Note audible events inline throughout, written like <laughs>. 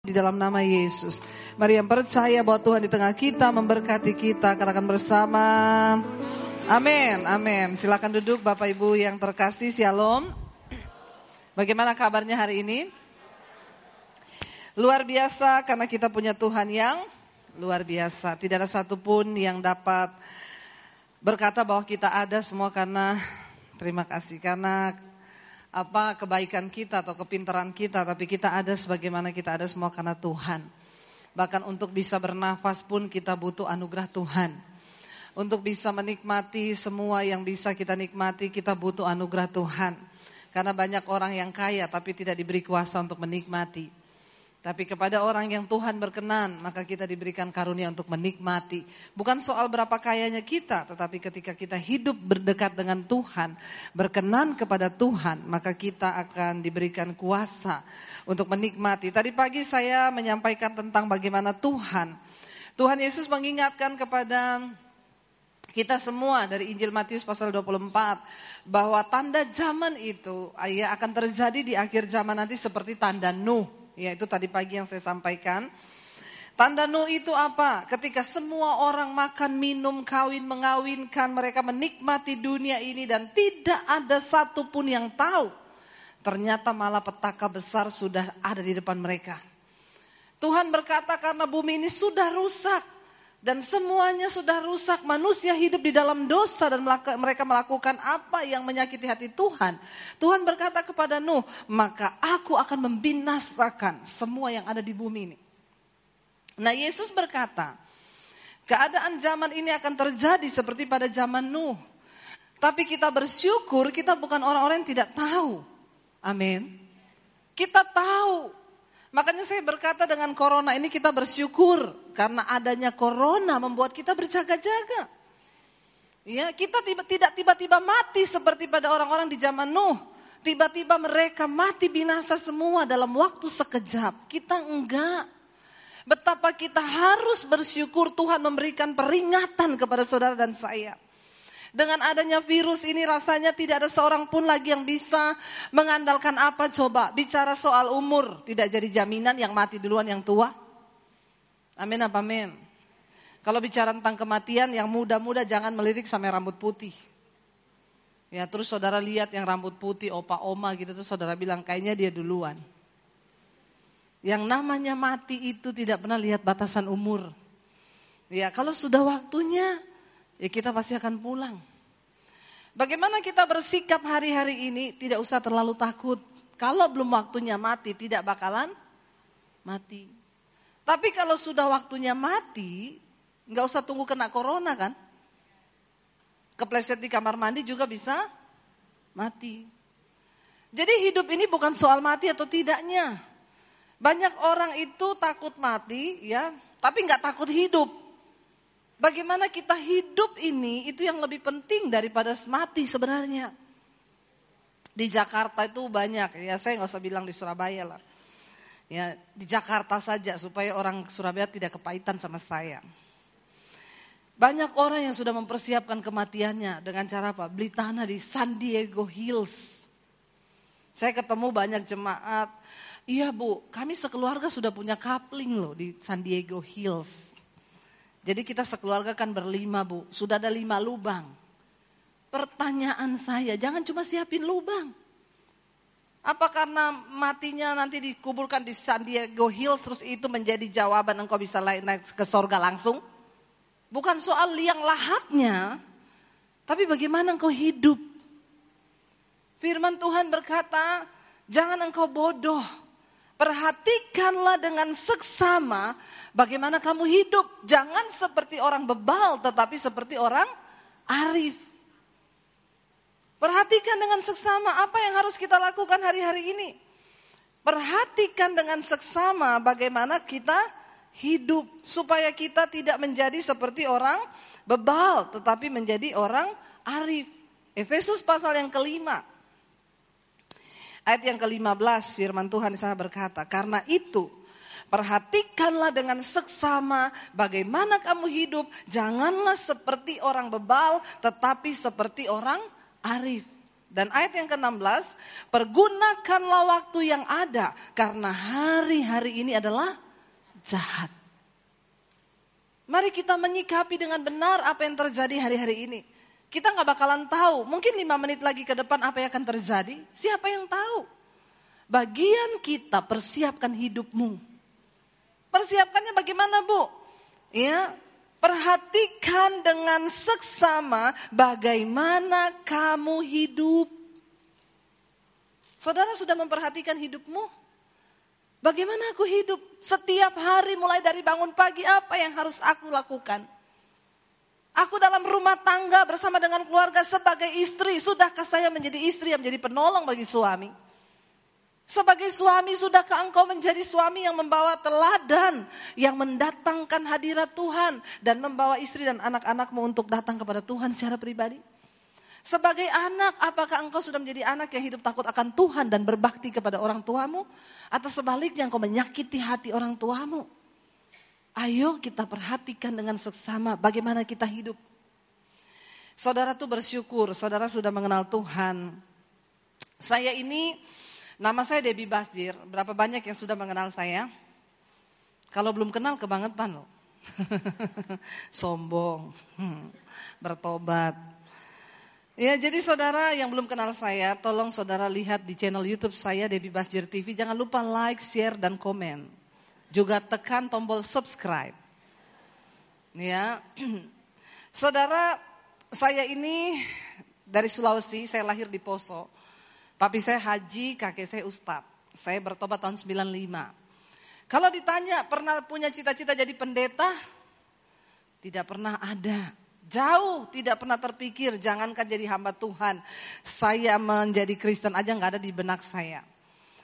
di dalam nama Yesus. Mari yang percaya bahwa Tuhan di tengah kita memberkati kita akan bersama. Amin, amin. Silakan duduk Bapak Ibu yang terkasih, Shalom. Bagaimana kabarnya hari ini? Luar biasa karena kita punya Tuhan yang luar biasa. Tidak ada satupun yang dapat berkata bahwa kita ada semua karena terima kasih karena apa kebaikan kita atau kepintaran kita, tapi kita ada sebagaimana kita ada semua karena Tuhan. Bahkan untuk bisa bernafas pun kita butuh anugerah Tuhan. Untuk bisa menikmati semua yang bisa kita nikmati, kita butuh anugerah Tuhan. Karena banyak orang yang kaya tapi tidak diberi kuasa untuk menikmati. Tapi kepada orang yang Tuhan berkenan, maka kita diberikan karunia untuk menikmati. Bukan soal berapa kayanya kita, tetapi ketika kita hidup berdekat dengan Tuhan, berkenan kepada Tuhan, maka kita akan diberikan kuasa untuk menikmati. Tadi pagi saya menyampaikan tentang bagaimana Tuhan, Tuhan Yesus mengingatkan kepada kita semua dari Injil Matius pasal 24 bahwa tanda zaman itu akan terjadi di akhir zaman nanti seperti tanda Nuh. Ya itu tadi pagi yang saya sampaikan. Tanda Nuh itu apa? Ketika semua orang makan, minum, kawin, mengawinkan, mereka menikmati dunia ini dan tidak ada satupun yang tahu. Ternyata malah petaka besar sudah ada di depan mereka. Tuhan berkata karena bumi ini sudah rusak dan semuanya sudah rusak. Manusia hidup di dalam dosa dan mereka melakukan apa yang menyakiti hati Tuhan. Tuhan berkata kepada Nuh, maka aku akan membinasakan semua yang ada di bumi ini. Nah Yesus berkata, keadaan zaman ini akan terjadi seperti pada zaman Nuh. Tapi kita bersyukur kita bukan orang-orang yang tidak tahu. Amin. Kita tahu Makanya saya berkata dengan corona ini kita bersyukur karena adanya corona membuat kita berjaga-jaga. Ya, kita tiba, tidak tiba-tiba mati seperti pada orang-orang di zaman Nuh. Tiba-tiba mereka mati binasa semua dalam waktu sekejap. Kita enggak. Betapa kita harus bersyukur Tuhan memberikan peringatan kepada saudara dan saya. Dengan adanya virus ini rasanya tidak ada seorang pun lagi yang bisa mengandalkan apa coba. Bicara soal umur, tidak jadi jaminan yang mati duluan yang tua. Amin apa amin. Kalau bicara tentang kematian yang muda-muda jangan melirik sampai rambut putih. Ya terus saudara lihat yang rambut putih opa oma gitu tuh saudara bilang kayaknya dia duluan. Yang namanya mati itu tidak pernah lihat batasan umur. Ya kalau sudah waktunya ya kita pasti akan pulang. Bagaimana kita bersikap hari-hari ini tidak usah terlalu takut. Kalau belum waktunya mati tidak bakalan mati. Tapi kalau sudah waktunya mati, nggak usah tunggu kena corona kan? Kepleset di kamar mandi juga bisa mati. Jadi hidup ini bukan soal mati atau tidaknya. Banyak orang itu takut mati ya, tapi nggak takut hidup. Bagaimana kita hidup ini itu yang lebih penting daripada mati sebenarnya. Di Jakarta itu banyak, ya saya nggak usah bilang di Surabaya lah. Ya di Jakarta saja supaya orang Surabaya tidak kepahitan sama saya. Banyak orang yang sudah mempersiapkan kematiannya dengan cara apa? Beli tanah di San Diego Hills. Saya ketemu banyak jemaat, iya bu, kami sekeluarga sudah punya kapling loh di San Diego Hills. Jadi kita sekeluarga kan berlima bu, sudah ada lima lubang. Pertanyaan saya, jangan cuma siapin lubang. Apa karena matinya nanti dikuburkan di San Diego Hills terus itu menjadi jawaban engkau bisa naik ke sorga langsung? Bukan soal liang lahatnya, tapi bagaimana engkau hidup. Firman Tuhan berkata, jangan engkau bodoh. Perhatikanlah dengan seksama bagaimana kamu hidup. Jangan seperti orang bebal tetapi seperti orang arif. Perhatikan dengan seksama apa yang harus kita lakukan hari-hari ini. Perhatikan dengan seksama bagaimana kita hidup supaya kita tidak menjadi seperti orang bebal tetapi menjadi orang arif. Efesus pasal yang kelima. Ayat yang ke-15 firman Tuhan di sana berkata, karena itu Perhatikanlah dengan seksama bagaimana kamu hidup. Janganlah seperti orang bebal, tetapi seperti orang arif. Dan ayat yang ke-16, pergunakanlah waktu yang ada karena hari-hari ini adalah jahat. Mari kita menyikapi dengan benar apa yang terjadi hari-hari ini. Kita nggak bakalan tahu, mungkin lima menit lagi ke depan apa yang akan terjadi. Siapa yang tahu? Bagian kita persiapkan hidupmu. Persiapkannya bagaimana bu? Ya, Perhatikan dengan seksama bagaimana kamu hidup. Saudara sudah memperhatikan hidupmu? Bagaimana aku hidup? Setiap hari mulai dari bangun pagi apa yang harus aku lakukan? Aku dalam rumah tangga bersama dengan keluarga sebagai istri. Sudahkah saya menjadi istri yang menjadi penolong bagi suami? Sebagai suami, sudahkah engkau menjadi suami yang membawa teladan, yang mendatangkan hadirat Tuhan, dan membawa istri dan anak-anakmu untuk datang kepada Tuhan secara pribadi? Sebagai anak, apakah engkau sudah menjadi anak yang hidup takut akan Tuhan dan berbakti kepada orang tuamu? Atau sebaliknya engkau menyakiti hati orang tuamu? Ayo kita perhatikan dengan seksama bagaimana kita hidup. Saudara tuh bersyukur, saudara sudah mengenal Tuhan. Saya ini Nama saya Debbie Basjir. Berapa banyak yang sudah mengenal saya? Kalau belum kenal kebangetan loh. <laughs> Sombong. <laughs> Bertobat. Ya, jadi saudara yang belum kenal saya, tolong saudara lihat di channel YouTube saya Debbie Basjir TV. Jangan lupa like, share dan komen. Juga tekan tombol subscribe. Ya. <clears throat> saudara, saya ini dari Sulawesi, saya lahir di Poso. Papi saya haji, kakek saya ustad. Saya bertobat tahun 95. Kalau ditanya pernah punya cita-cita jadi pendeta? Tidak pernah ada. Jauh tidak pernah terpikir jangankan jadi hamba Tuhan. Saya menjadi Kristen aja nggak ada di benak saya.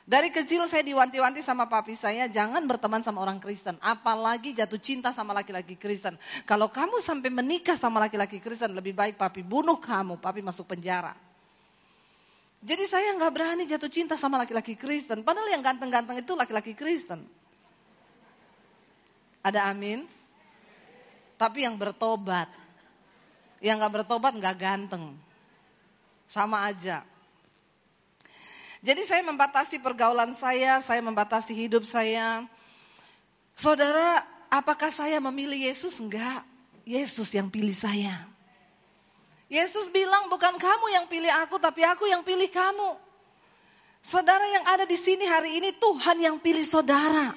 Dari kecil saya diwanti-wanti sama papi saya, jangan berteman sama orang Kristen. Apalagi jatuh cinta sama laki-laki Kristen. Kalau kamu sampai menikah sama laki-laki Kristen, lebih baik papi bunuh kamu, papi masuk penjara. Jadi saya nggak berani jatuh cinta sama laki-laki Kristen. Padahal yang ganteng-ganteng itu laki-laki Kristen. Ada amin? Tapi yang bertobat. Yang nggak bertobat nggak ganteng. Sama aja. Jadi saya membatasi pergaulan saya, saya membatasi hidup saya. Saudara, apakah saya memilih Yesus? Enggak. Yesus yang pilih saya. Yesus bilang bukan kamu yang pilih aku tapi aku yang pilih kamu. Saudara yang ada di sini hari ini Tuhan yang pilih saudara.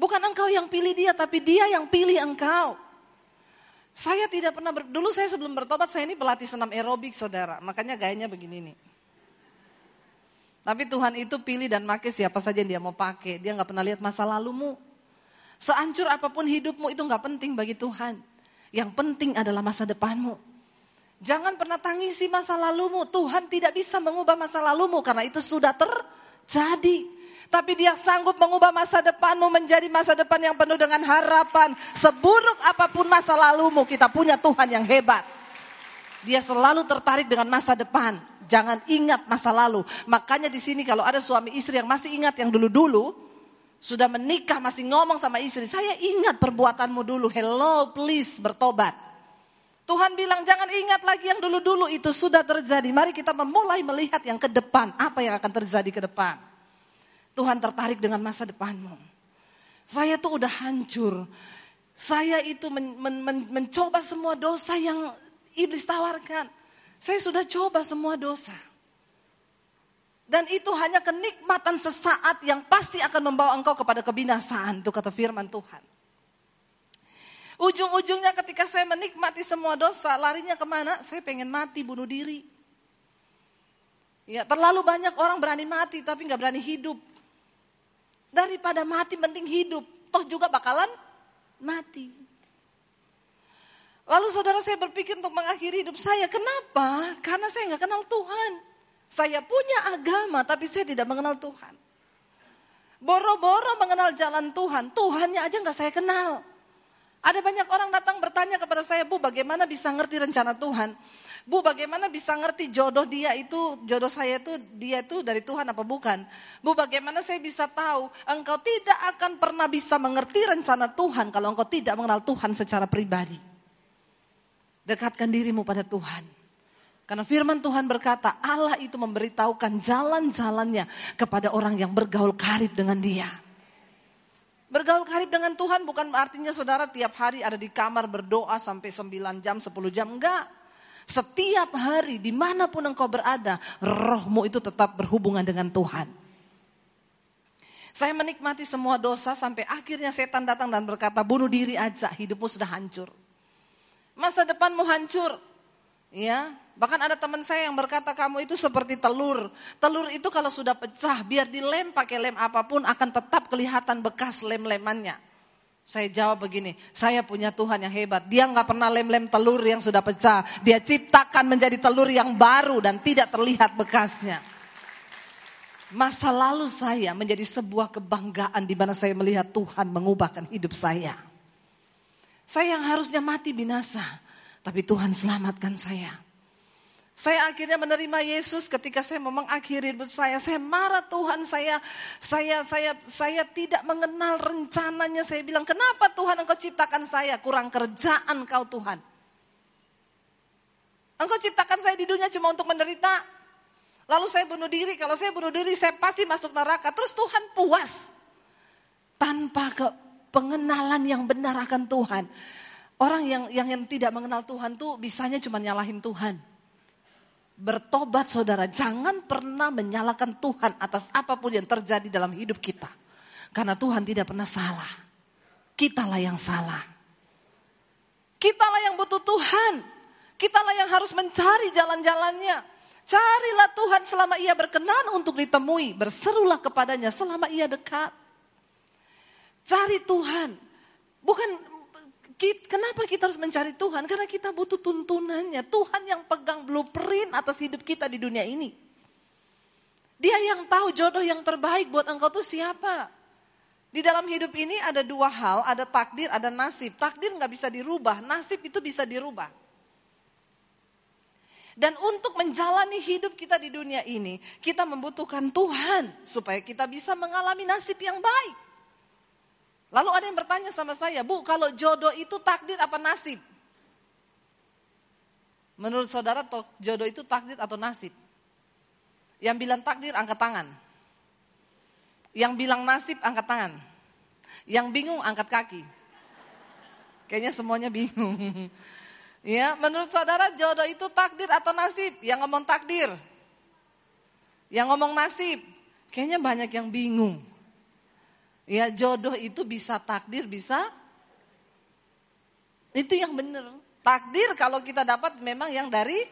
Bukan engkau yang pilih dia tapi dia yang pilih engkau. Saya tidak pernah, ber, dulu saya sebelum bertobat saya ini pelatih senam aerobik saudara. Makanya gayanya begini nih. Tapi Tuhan itu pilih dan pakai siapa saja yang dia mau pakai. Dia nggak pernah lihat masa lalumu. Seancur apa pun hidupmu itu nggak penting bagi Tuhan. Yang penting adalah masa depanmu. Jangan pernah tangisi masa lalumu. Tuhan tidak bisa mengubah masa lalumu karena itu sudah terjadi. Tapi dia sanggup mengubah masa depanmu menjadi masa depan yang penuh dengan harapan. Seburuk apa pun masa lalumu, kita punya Tuhan yang hebat. Dia selalu tertarik dengan masa depan. Jangan ingat masa lalu. Makanya di sini kalau ada suami istri yang masih ingat yang dulu-dulu, sudah menikah masih ngomong sama istri, saya ingat perbuatanmu dulu. Hello, please bertobat. Tuhan bilang jangan ingat lagi yang dulu-dulu itu sudah terjadi. Mari kita memulai melihat yang ke depan. Apa yang akan terjadi ke depan. Tuhan tertarik dengan masa depanmu. Saya tuh udah hancur. Saya itu men, men, men, mencoba semua dosa yang iblis tawarkan. Saya sudah coba semua dosa. Dan itu hanya kenikmatan sesaat yang pasti akan membawa engkau kepada kebinasaan. Itu kata firman Tuhan. Ujung-ujungnya ketika saya menikmati semua dosa, larinya ke mana? Saya pengen mati, bunuh diri. Ya, terlalu banyak orang berani mati tapi nggak berani hidup. Daripada mati penting hidup, toh juga bakalan mati. Lalu saudara saya berpikir untuk mengakhiri hidup saya. Kenapa? Karena saya nggak kenal Tuhan. Saya punya agama tapi saya tidak mengenal Tuhan. Boro-boro mengenal jalan Tuhan, Tuhannya aja nggak saya kenal. Ada banyak orang datang bertanya kepada saya, Bu bagaimana bisa ngerti rencana Tuhan? Bu bagaimana bisa ngerti jodoh dia itu, jodoh saya itu, dia itu dari Tuhan apa bukan? Bu bagaimana saya bisa tahu engkau tidak akan pernah bisa mengerti rencana Tuhan kalau engkau tidak mengenal Tuhan secara pribadi. Dekatkan dirimu pada Tuhan. Karena firman Tuhan berkata, Allah itu memberitahukan jalan-jalannya kepada orang yang bergaul karib dengan dia. Bergaul karib dengan Tuhan bukan artinya saudara tiap hari ada di kamar berdoa sampai 9 jam, 10 jam. Enggak. Setiap hari di mana pun engkau berada, rohmu itu tetap berhubungan dengan Tuhan. Saya menikmati semua dosa sampai akhirnya setan datang dan berkata, bunuh diri aja, hidupmu sudah hancur. Masa depanmu hancur. Ya, bahkan ada teman saya yang berkata kamu itu seperti telur. Telur itu kalau sudah pecah, biar dilem pakai lem apa pun akan tetap kelihatan bekas lem-lemannya. Saya jawab begini, saya punya Tuhan yang hebat. Dia nggak pernah lem-lem telur yang sudah pecah. Dia ciptakan menjadi telur yang baru dan tidak terlihat bekasnya. Masa lalu saya menjadi sebuah kebanggaan di mana saya melihat Tuhan mengubahkan hidup saya. Saya yang harusnya mati binasa, tapi Tuhan selamatkan saya. Saya akhirnya menerima Yesus ketika saya mau mengakhiri hidup saya. Saya marah Tuhan, saya saya saya saya tidak mengenal rencananya. Saya bilang, "Kenapa Tuhan Engkau ciptakan saya? Kurang kerjaan Kau Tuhan." Engkau ciptakan saya di dunia cuma untuk menderita. Lalu saya bunuh diri. Kalau saya bunuh diri, saya pasti masuk neraka. Terus Tuhan puas tanpa ke pengenalan yang benar akan Tuhan. Orang yang yang, yang tidak mengenal Tuhan tuh bisanya cuma nyalahin Tuhan. Bertobat saudara, jangan pernah menyalahkan Tuhan atas apa pun yang terjadi dalam hidup kita. Karena Tuhan tidak pernah salah. Kitalah yang salah. Kitalah yang butuh Tuhan. Kitalah yang harus mencari jalan-jalannya. Carilah Tuhan selama ia berkenan untuk ditemui. Berserulah kepadanya selama ia dekat. Cari Tuhan. Bukan Kenapa kita harus mencari Tuhan? Karena kita butuh tuntunannya. Tuhan yang pegang blueprint atas hidup kita di dunia ini. Dia yang tahu jodoh yang terbaik buat engkau tuh siapa. Di dalam hidup ini ada dua hal, ada takdir, ada nasib. Takdir nggak bisa dirubah, nasib itu bisa dirubah. Dan untuk menjalani hidup kita di dunia ini, kita membutuhkan Tuhan supaya kita bisa mengalami nasib yang baik. Lalu ada yang bertanya sama saya, Bu, kalau jodoh itu takdir apa nasib? Menurut saudara, jodoh itu takdir atau nasib? Yang bilang takdir, angkat tangan. Yang bilang nasib, angkat tangan. Yang bingung, angkat kaki. Kayaknya semuanya bingung. <laughs> ya, menurut saudara jodoh itu takdir atau nasib? Yang ngomong takdir. Yang ngomong nasib. Kayaknya banyak yang bingung. Ya jodoh itu bisa takdir, bisa itu yang benar. Takdir kalau kita dapat memang yang dari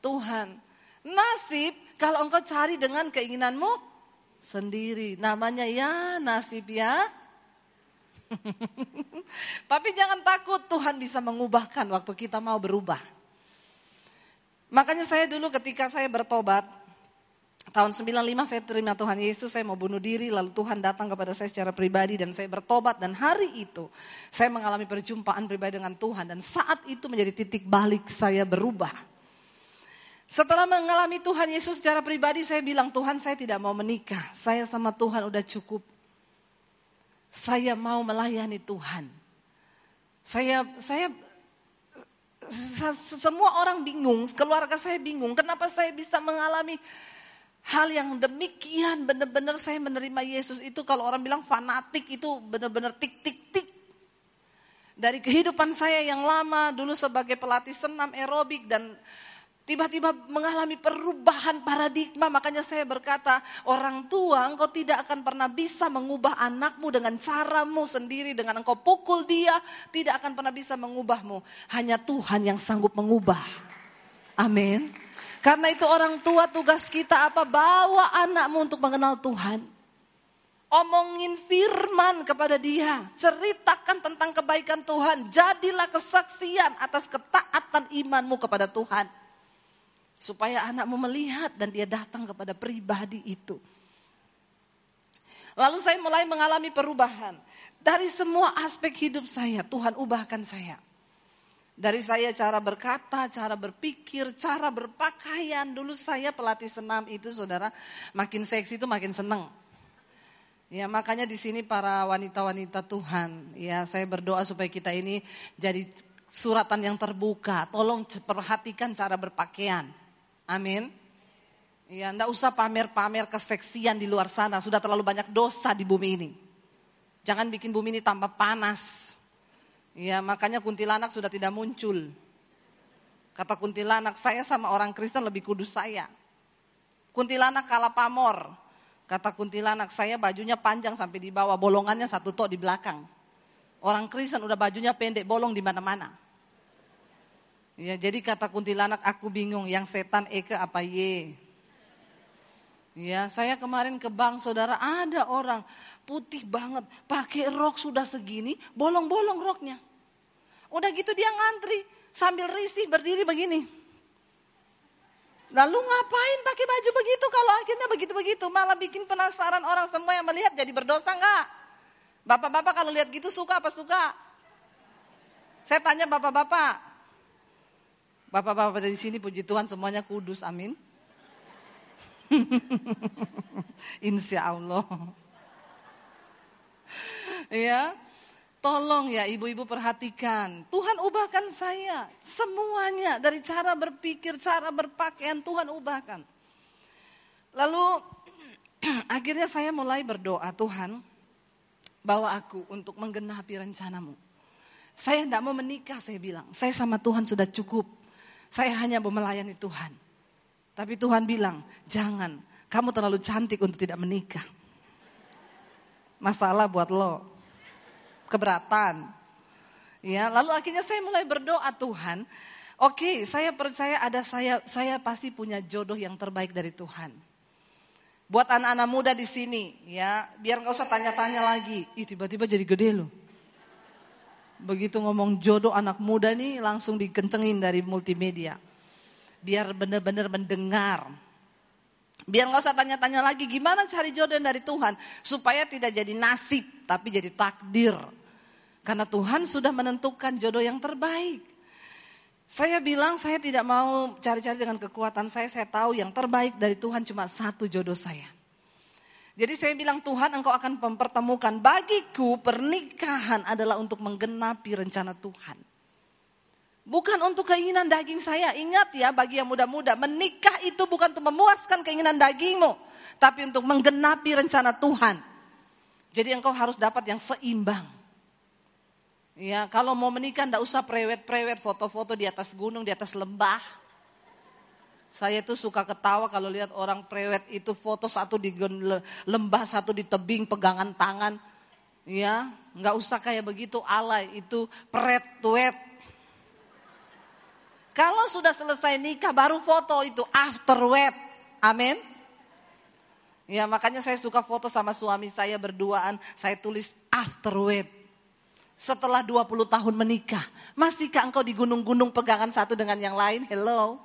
Tuhan. Nasib kalau engkau cari dengan keinginanmu sendiri. Namanya ya nasib ya. <laughs> Tapi jangan takut Tuhan bisa mengubahkan waktu kita mau berubah. Makanya saya dulu ketika saya bertobat, Tahun 95 saya terima Tuhan Yesus, saya mau bunuh diri, lalu Tuhan datang kepada saya secara pribadi dan saya bertobat dan hari itu saya mengalami perjumpaan pribadi dengan Tuhan dan saat itu menjadi titik balik saya berubah. Setelah mengalami Tuhan Yesus secara pribadi saya bilang Tuhan saya tidak mau menikah, saya sama Tuhan udah cukup. Saya mau melayani Tuhan. Saya saya semua orang bingung, keluarga saya bingung, kenapa saya bisa mengalami Hal yang demikian benar-benar saya menerima Yesus itu kalau orang bilang fanatik itu benar-benar tik tik tik. Dari kehidupan saya yang lama dulu sebagai pelatih senam aerobik dan tiba-tiba mengalami perubahan paradigma. Makanya saya berkata, orang tua engkau tidak akan pernah bisa mengubah anakmu dengan caramu sendiri. Dengan engkau pukul dia, tidak akan pernah bisa mengubahmu. Hanya Tuhan yang sanggup mengubah. Amin. Karena itu orang tua tugas kita apa? Bawa anakmu untuk mengenal Tuhan. Omongin firman kepada dia. Ceritakan tentang kebaikan Tuhan. Jadilah kesaksian atas ketaatan imanmu kepada Tuhan. Supaya anakmu melihat dan dia datang kepada pribadi itu. Lalu saya mulai mengalami perubahan. Dari semua aspek hidup saya, Tuhan ubahkan saya. Dari saya cara berkata, cara berpikir, cara berpakaian. Dulu saya pelatih senam itu saudara, makin seksi itu makin seneng. Ya makanya di sini para wanita-wanita Tuhan, ya saya berdoa supaya kita ini jadi suratan yang terbuka. Tolong perhatikan cara berpakaian. Amin. Ya, enggak usah pamer-pamer keseksian di luar sana. Sudah terlalu banyak dosa di bumi ini. Jangan bikin bumi ini tambah panas. Ya, makanya kuntilanak sudah tidak muncul. Kata kuntilanak, saya sama orang Kristen lebih kudus saya. Kuntilanak kalah pamor. Kata kuntilanak, saya bajunya panjang sampai di bawah, bolongannya satu tok di belakang. Orang Kristen udah bajunya pendek, bolong di mana-mana. Ya, jadi kata kuntilanak, aku bingung, yang setan Eke apa ye? Ya, saya kemarin ke bank saudara ada orang putih banget, pakai rok sudah segini, bolong-bolong roknya. Udah gitu dia ngantri sambil risih berdiri begini. Lalu ngapain pakai baju begitu kalau akhirnya begitu-begitu malah bikin penasaran orang semua yang melihat jadi berdosa enggak? Bapak-bapak kalau lihat gitu suka apa suka? Saya tanya bapak-bapak. Bapak-bapak dari sini puji Tuhan semuanya kudus, amin. <laughs> Insya Allah. <laughs> ya, tolong ya ibu-ibu perhatikan. Tuhan ubahkan saya. Semuanya dari cara berpikir, cara berpakaian Tuhan ubahkan. Lalu <clears throat> akhirnya saya mulai berdoa Tuhan bawa aku untuk menggenapi rencanamu. Saya tidak mau menikah saya bilang. Saya sama Tuhan sudah cukup. Saya hanya mau melayani Tuhan. Tapi Tuhan bilang, jangan, kamu terlalu cantik untuk tidak menikah. Masalah buat lo. Keberatan. Ya, lalu akhirnya saya mulai berdoa Tuhan, oke, okay, saya percaya ada saya saya pasti punya jodoh yang terbaik dari Tuhan. Buat anak-anak muda di sini, ya, biar nggak usah tanya-tanya lagi. Ih, tiba-tiba jadi gede loh. Begitu ngomong jodoh anak muda nih langsung dikencengin dari multimedia biar benar-benar mendengar. Biar nggak usah tanya-tanya lagi gimana cari jodoh dari Tuhan supaya tidak jadi nasib tapi jadi takdir. Karena Tuhan sudah menentukan jodoh yang terbaik. Saya bilang saya tidak mau cari-cari dengan kekuatan saya, saya tahu yang terbaik dari Tuhan cuma satu jodoh saya. Jadi saya bilang Tuhan engkau akan mempertemukan bagiku pernikahan adalah untuk menggenapi rencana Tuhan. Bukan untuk keinginan daging saya. Ingat ya bagi yang muda-muda, menikah itu bukan untuk memuaskan keinginan dagingmu. Tapi untuk menggenapi rencana Tuhan. Jadi engkau harus dapat yang seimbang. Ya, kalau mau menikah ndak usah prewet-prewet foto-foto di atas gunung, di atas lembah. Saya tuh suka ketawa kalau lihat orang prewet itu foto satu di lembah, satu di tebing, pegangan tangan. Ya, nggak usah kayak begitu alay, itu pret-wet kalau sudah selesai nikah baru foto itu after wed. Amin. Ya makanya saya suka foto sama suami saya berduaan. Saya tulis after wed. Setelah 20 tahun menikah. Masihkah engkau di gunung-gunung pegangan satu dengan yang lain? Hello.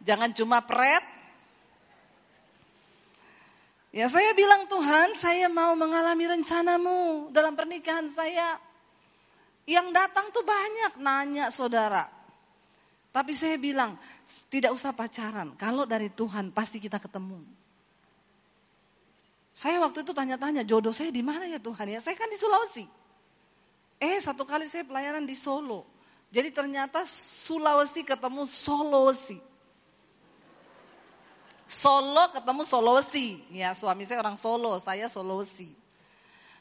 Jangan cuma pret. Ya saya bilang Tuhan saya mau mengalami rencanamu dalam pernikahan saya. Yang datang tuh banyak nanya saudara. Tapi saya bilang, tidak usah pacaran. Kalau dari Tuhan pasti kita ketemu. Saya waktu itu tanya-tanya, jodoh saya di mana ya Tuhan ya? Saya kan di Sulawesi. Eh satu kali saya pelayanan di Solo. Jadi ternyata Sulawesi ketemu Sulawesi. Solo ketemu Sulawesi. Ya suami saya orang Solo, saya Sulawesi.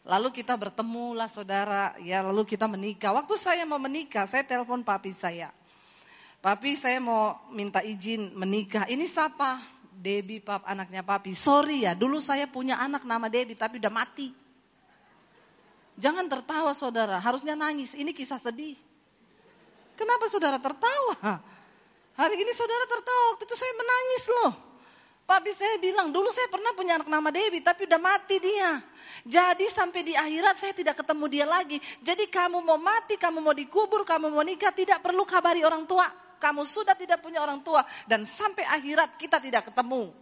Lalu kita bertemu lah saudara, ya lalu kita menikah. Waktu saya mau menikah, saya telepon papi saya. Papi saya mau minta izin menikah. Ini siapa? Debbie pap anaknya papi. Sorry ya, dulu saya punya anak nama Debbie tapi udah mati. Jangan tertawa saudara, harusnya nangis. Ini kisah sedih. Kenapa saudara tertawa? Hari ini saudara tertawa, waktu itu saya menangis loh. Papi saya bilang, dulu saya pernah punya anak nama Dewi, tapi udah mati dia. Jadi sampai di akhirat saya tidak ketemu dia lagi. Jadi kamu mau mati, kamu mau dikubur, kamu mau nikah, tidak perlu kabari orang tua. Kamu sudah tidak punya orang tua. Dan sampai akhirat kita tidak ketemu.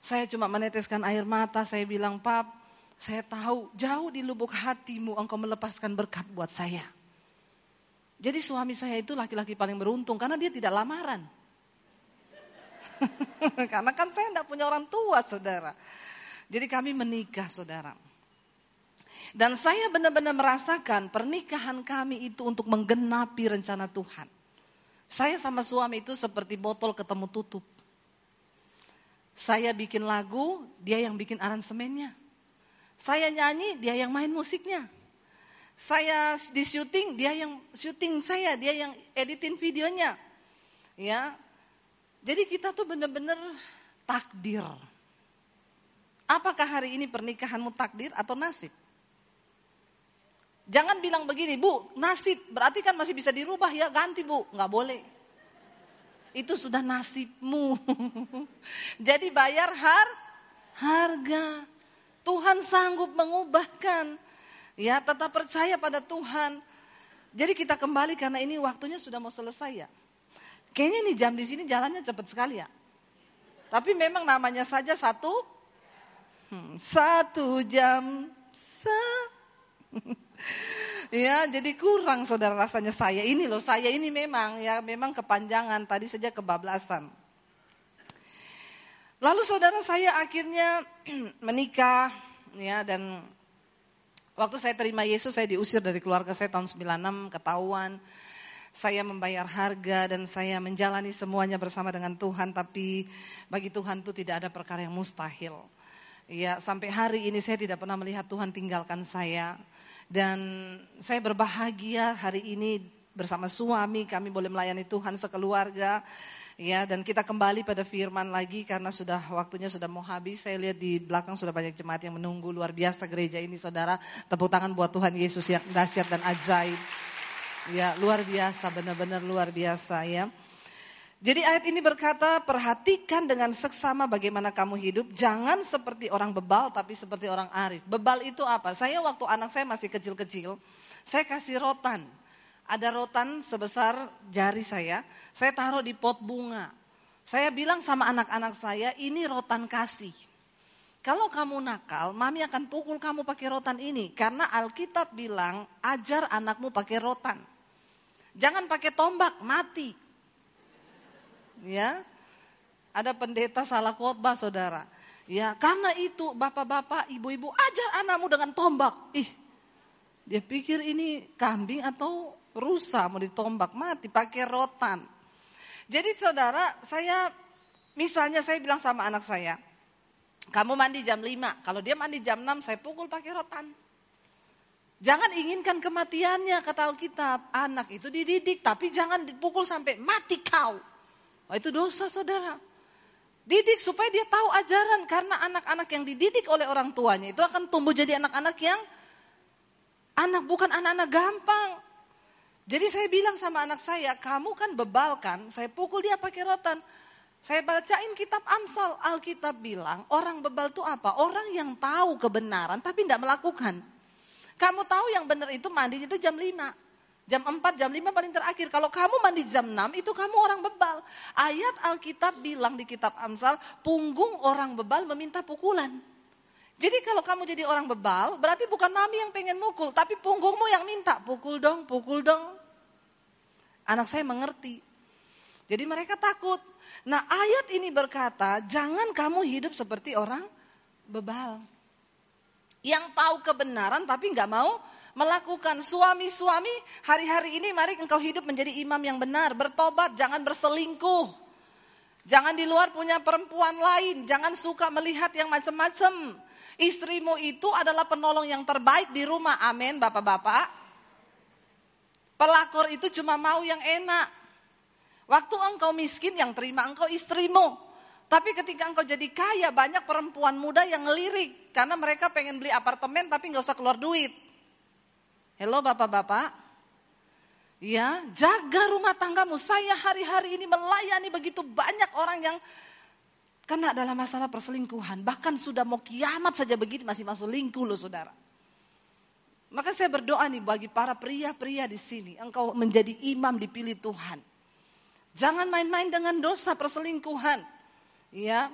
Saya cuma meneteskan air mata, saya bilang, Pap, saya tahu jauh di lubuk hatimu engkau melepaskan berkat buat saya. Jadi suami saya itu laki-laki paling beruntung karena dia tidak lamaran. <laughs> Karena kan saya tidak punya orang tua, saudara. Jadi kami menikah, saudara. Dan saya benar-benar merasakan pernikahan kami itu untuk menggenapi rencana Tuhan. Saya sama suami itu seperti botol ketemu tutup. Saya bikin lagu, dia yang bikin aransemennya. Saya nyanyi, dia yang main musiknya. Saya di syuting, dia yang syuting saya, dia yang editin videonya. Ya. Jadi kita tuh benar-benar takdir. Apakah hari ini pernikahanmu takdir atau nasib? Jangan bilang begini, Bu, nasib berarti kan masih bisa dirubah ya, ganti Bu. Nggak boleh. Itu sudah nasibmu. <laughs> Jadi bayar har harga. Tuhan sanggup mengubahkan. Ya, tetap percaya pada Tuhan. Jadi kita kembali karena ini waktunya sudah mau selesai ya. Kayaknya nih jam di sini jalannya cepat sekali ya. Tapi memang namanya saja satu hmm, satu jam. Sa <laughs> ya, jadi kurang saudara rasanya saya ini loh. Saya ini memang ya memang kepanjangan tadi saja kebablasan. Lalu saudara saya akhirnya <clears throat> menikah ya dan waktu saya terima Yesus saya diusir dari keluarga saya tahun 96 ketahuan saya membayar harga dan saya menjalani semuanya bersama dengan Tuhan tapi bagi Tuhan itu tidak ada perkara yang mustahil. Ya, sampai hari ini saya tidak pernah melihat Tuhan tinggalkan saya dan saya berbahagia hari ini bersama suami kami boleh melayani Tuhan sekeluarga Ya, dan kita kembali pada firman lagi karena sudah waktunya sudah mau habis. Saya lihat di belakang sudah banyak jemaat yang menunggu luar biasa gereja ini Saudara. Tepuk tangan buat Tuhan Yesus yang dahsyat dan ajaib. Ya, luar biasa, benar-benar luar biasa ya. Jadi ayat ini berkata, perhatikan dengan seksama bagaimana kamu hidup. Jangan seperti orang bebal, tapi seperti orang arif. Bebal itu apa? Saya waktu anak saya masih kecil-kecil, saya kasih rotan ada rotan sebesar jari saya, saya taruh di pot bunga. Saya bilang sama anak-anak saya, ini rotan kasih. Kalau kamu nakal, mami akan pukul kamu pakai rotan ini. Karena Alkitab bilang, ajar anakmu pakai rotan. Jangan pakai tombak, mati. Ya, ada pendeta salah khotbah saudara. Ya, karena itu bapak-bapak, ibu-ibu ajar anakmu dengan tombak. Ih, dia pikir ini kambing atau rusa mau ditombak mati pakai rotan. Jadi saudara, saya misalnya saya bilang sama anak saya, kamu mandi jam 5, kalau dia mandi jam 6 saya pukul pakai rotan. Jangan inginkan kematiannya kata Alkitab. Anak itu dididik tapi jangan dipukul sampai mati kau. Oh, itu dosa saudara. Didik supaya dia tahu ajaran karena anak-anak yang dididik oleh orang tuanya itu akan tumbuh jadi anak-anak yang anak bukan anak-anak gampang. Jadi saya bilang sama anak saya, kamu kan bebal kan, saya pukul dia pakai rotan. Saya bacain kitab Amsal, Alkitab bilang orang bebal itu apa? Orang yang tahu kebenaran tapi tidak melakukan. Kamu tahu yang benar itu mandi itu jam 5. Jam 4, jam 5 paling terakhir. Kalau kamu mandi jam 6 itu kamu orang bebal. Ayat Alkitab bilang di kitab Amsal, punggung orang bebal meminta pukulan. Jadi kalau kamu jadi orang bebal, berarti bukan mami yang pengen mukul, tapi punggungmu yang minta, pukul dong, pukul dong. Anak saya mengerti. Jadi mereka takut. Nah ayat ini berkata, jangan kamu hidup seperti orang bebal. Yang tahu kebenaran tapi nggak mau melakukan. Suami-suami hari-hari ini mari engkau hidup menjadi imam yang benar. Bertobat, jangan berselingkuh. Jangan di luar punya perempuan lain. Jangan suka melihat yang macam-macam. Istrimu itu adalah penolong yang terbaik di rumah. Amin bapak-bapak. Pelakor itu cuma mau yang enak. Waktu engkau miskin yang terima engkau istrimu. Tapi ketika engkau jadi kaya banyak perempuan muda yang ngelirik. Karena mereka pengen beli apartemen tapi nggak usah keluar duit. Halo bapak-bapak. Ya, jaga rumah tanggamu. Saya hari-hari ini melayani begitu banyak orang yang kena dalam masalah perselingkuhan. Bahkan sudah mau kiamat saja begitu masih masuk lingkuh loh saudara. Maka saya berdoa nih bagi para pria-pria di sini, engkau menjadi imam dipilih Tuhan. Jangan main-main dengan dosa perselingkuhan. Ya.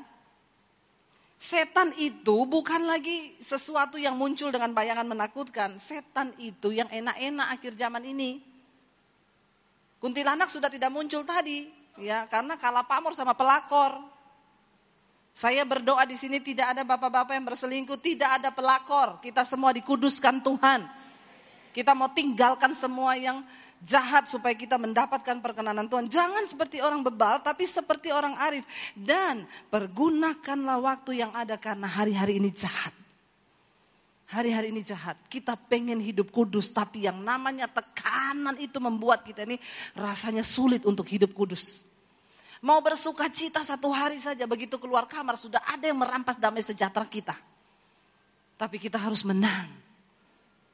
Setan itu bukan lagi sesuatu yang muncul dengan bayangan menakutkan. Setan itu yang enak-enak akhir zaman ini. Kuntilanak sudah tidak muncul tadi, ya, karena kalah pamor sama pelakor. Saya berdoa di sini tidak ada bapak-bapak yang berselingkuh, tidak ada pelakor. Kita semua dikuduskan Tuhan. Kita mau tinggalkan semua yang jahat supaya kita mendapatkan perkenanan Tuhan. Jangan seperti orang bebal, tapi seperti orang arif. Dan pergunakanlah waktu yang ada karena hari-hari ini jahat. Hari-hari ini jahat. Kita pengen hidup kudus, tapi yang namanya tekanan itu membuat kita ini rasanya sulit untuk hidup kudus. Mau bersuka cita satu hari saja, begitu keluar kamar sudah ada yang merampas damai sejahtera kita. Tapi kita harus menang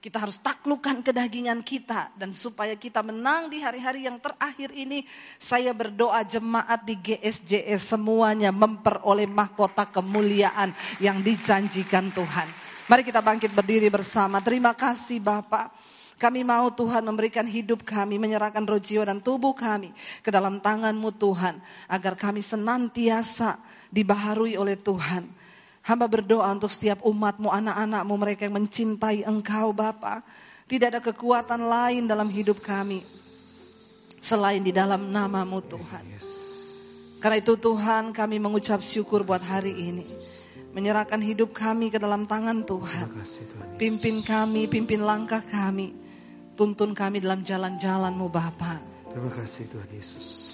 kita harus taklukkan kedagingan kita dan supaya kita menang di hari-hari yang terakhir ini saya berdoa jemaat di GSJS semuanya memperoleh mahkota kemuliaan yang dijanjikan Tuhan. Mari kita bangkit berdiri bersama. Terima kasih Bapak. Kami mau Tuhan memberikan hidup kami, menyerahkan roh jiwa dan tubuh kami ke dalam tanganmu Tuhan. Agar kami senantiasa dibaharui oleh Tuhan Hamba berdoa untuk setiap umatmu, anak-anakmu, mereka yang mencintai engkau Bapa. Tidak ada kekuatan lain dalam hidup kami. Selain di dalam namamu Tuhan. Karena itu Tuhan kami mengucap syukur buat hari ini. Menyerahkan hidup kami ke dalam tangan Tuhan. Pimpin kami, pimpin langkah kami. Tuntun kami dalam jalan-jalanmu Bapa. Terima kasih Tuhan Yesus.